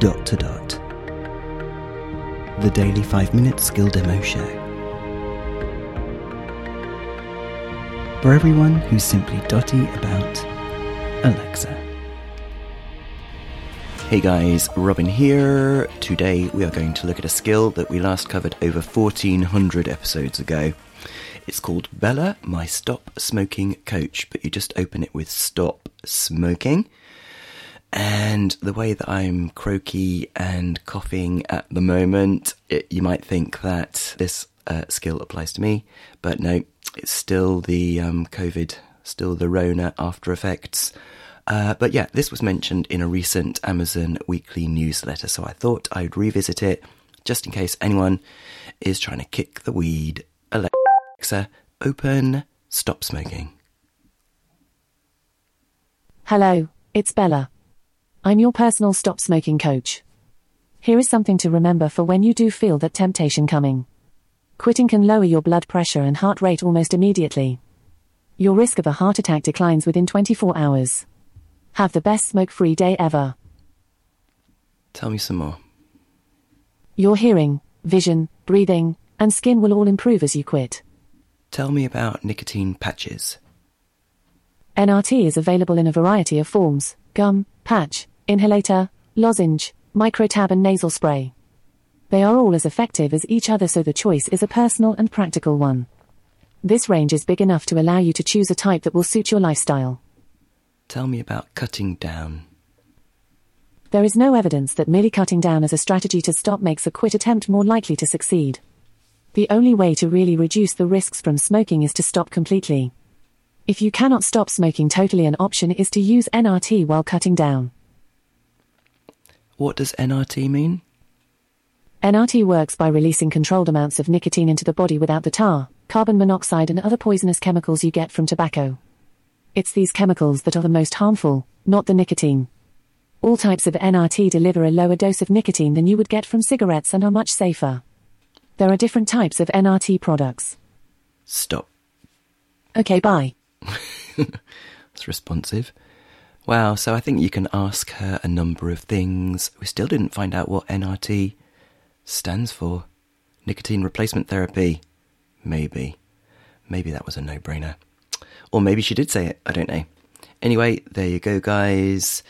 Dot to Dot. The daily 5 minute skill demo show. For everyone who's simply dotty about Alexa. Hey guys, Robin here. Today we are going to look at a skill that we last covered over 1400 episodes ago. It's called Bella, my stop smoking coach, but you just open it with stop smoking. And the way that I'm croaky and coughing at the moment, it, you might think that this uh, skill applies to me, but no, it's still the um, COVID, still the Rona after effects. Uh, but yeah, this was mentioned in a recent Amazon weekly newsletter, so I thought I'd revisit it just in case anyone is trying to kick the weed. Alexa, open Stop Smoking. Hello, it's Bella. I'm your personal stop smoking coach. Here is something to remember for when you do feel that temptation coming. Quitting can lower your blood pressure and heart rate almost immediately. Your risk of a heart attack declines within 24 hours. Have the best smoke free day ever. Tell me some more. Your hearing, vision, breathing, and skin will all improve as you quit. Tell me about nicotine patches. NRT is available in a variety of forms gum, patch, inhalator, lozenge, microtab, and nasal spray. They are all as effective as each other, so the choice is a personal and practical one. This range is big enough to allow you to choose a type that will suit your lifestyle. Tell me about cutting down. There is no evidence that merely cutting down as a strategy to stop makes a quit attempt more likely to succeed. The only way to really reduce the risks from smoking is to stop completely. If you cannot stop smoking totally, an option is to use NRT while cutting down. What does NRT mean? NRT works by releasing controlled amounts of nicotine into the body without the tar, carbon monoxide, and other poisonous chemicals you get from tobacco. It's these chemicals that are the most harmful, not the nicotine. All types of NRT deliver a lower dose of nicotine than you would get from cigarettes and are much safer. There are different types of NRT products. Stop. Okay, bye. It's responsive. Wow, so I think you can ask her a number of things. We still didn't find out what NRT stands for. Nicotine replacement therapy. Maybe. Maybe that was a no brainer. Or maybe she did say it, I don't know. Anyway, there you go, guys.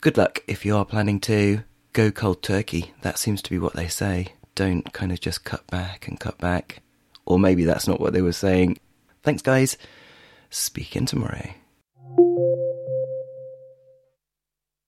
Good luck if you are planning to go cold turkey. That seems to be what they say. Don't kind of just cut back and cut back. Or maybe that's not what they were saying. Thanks, guys. Speak in tomorrow.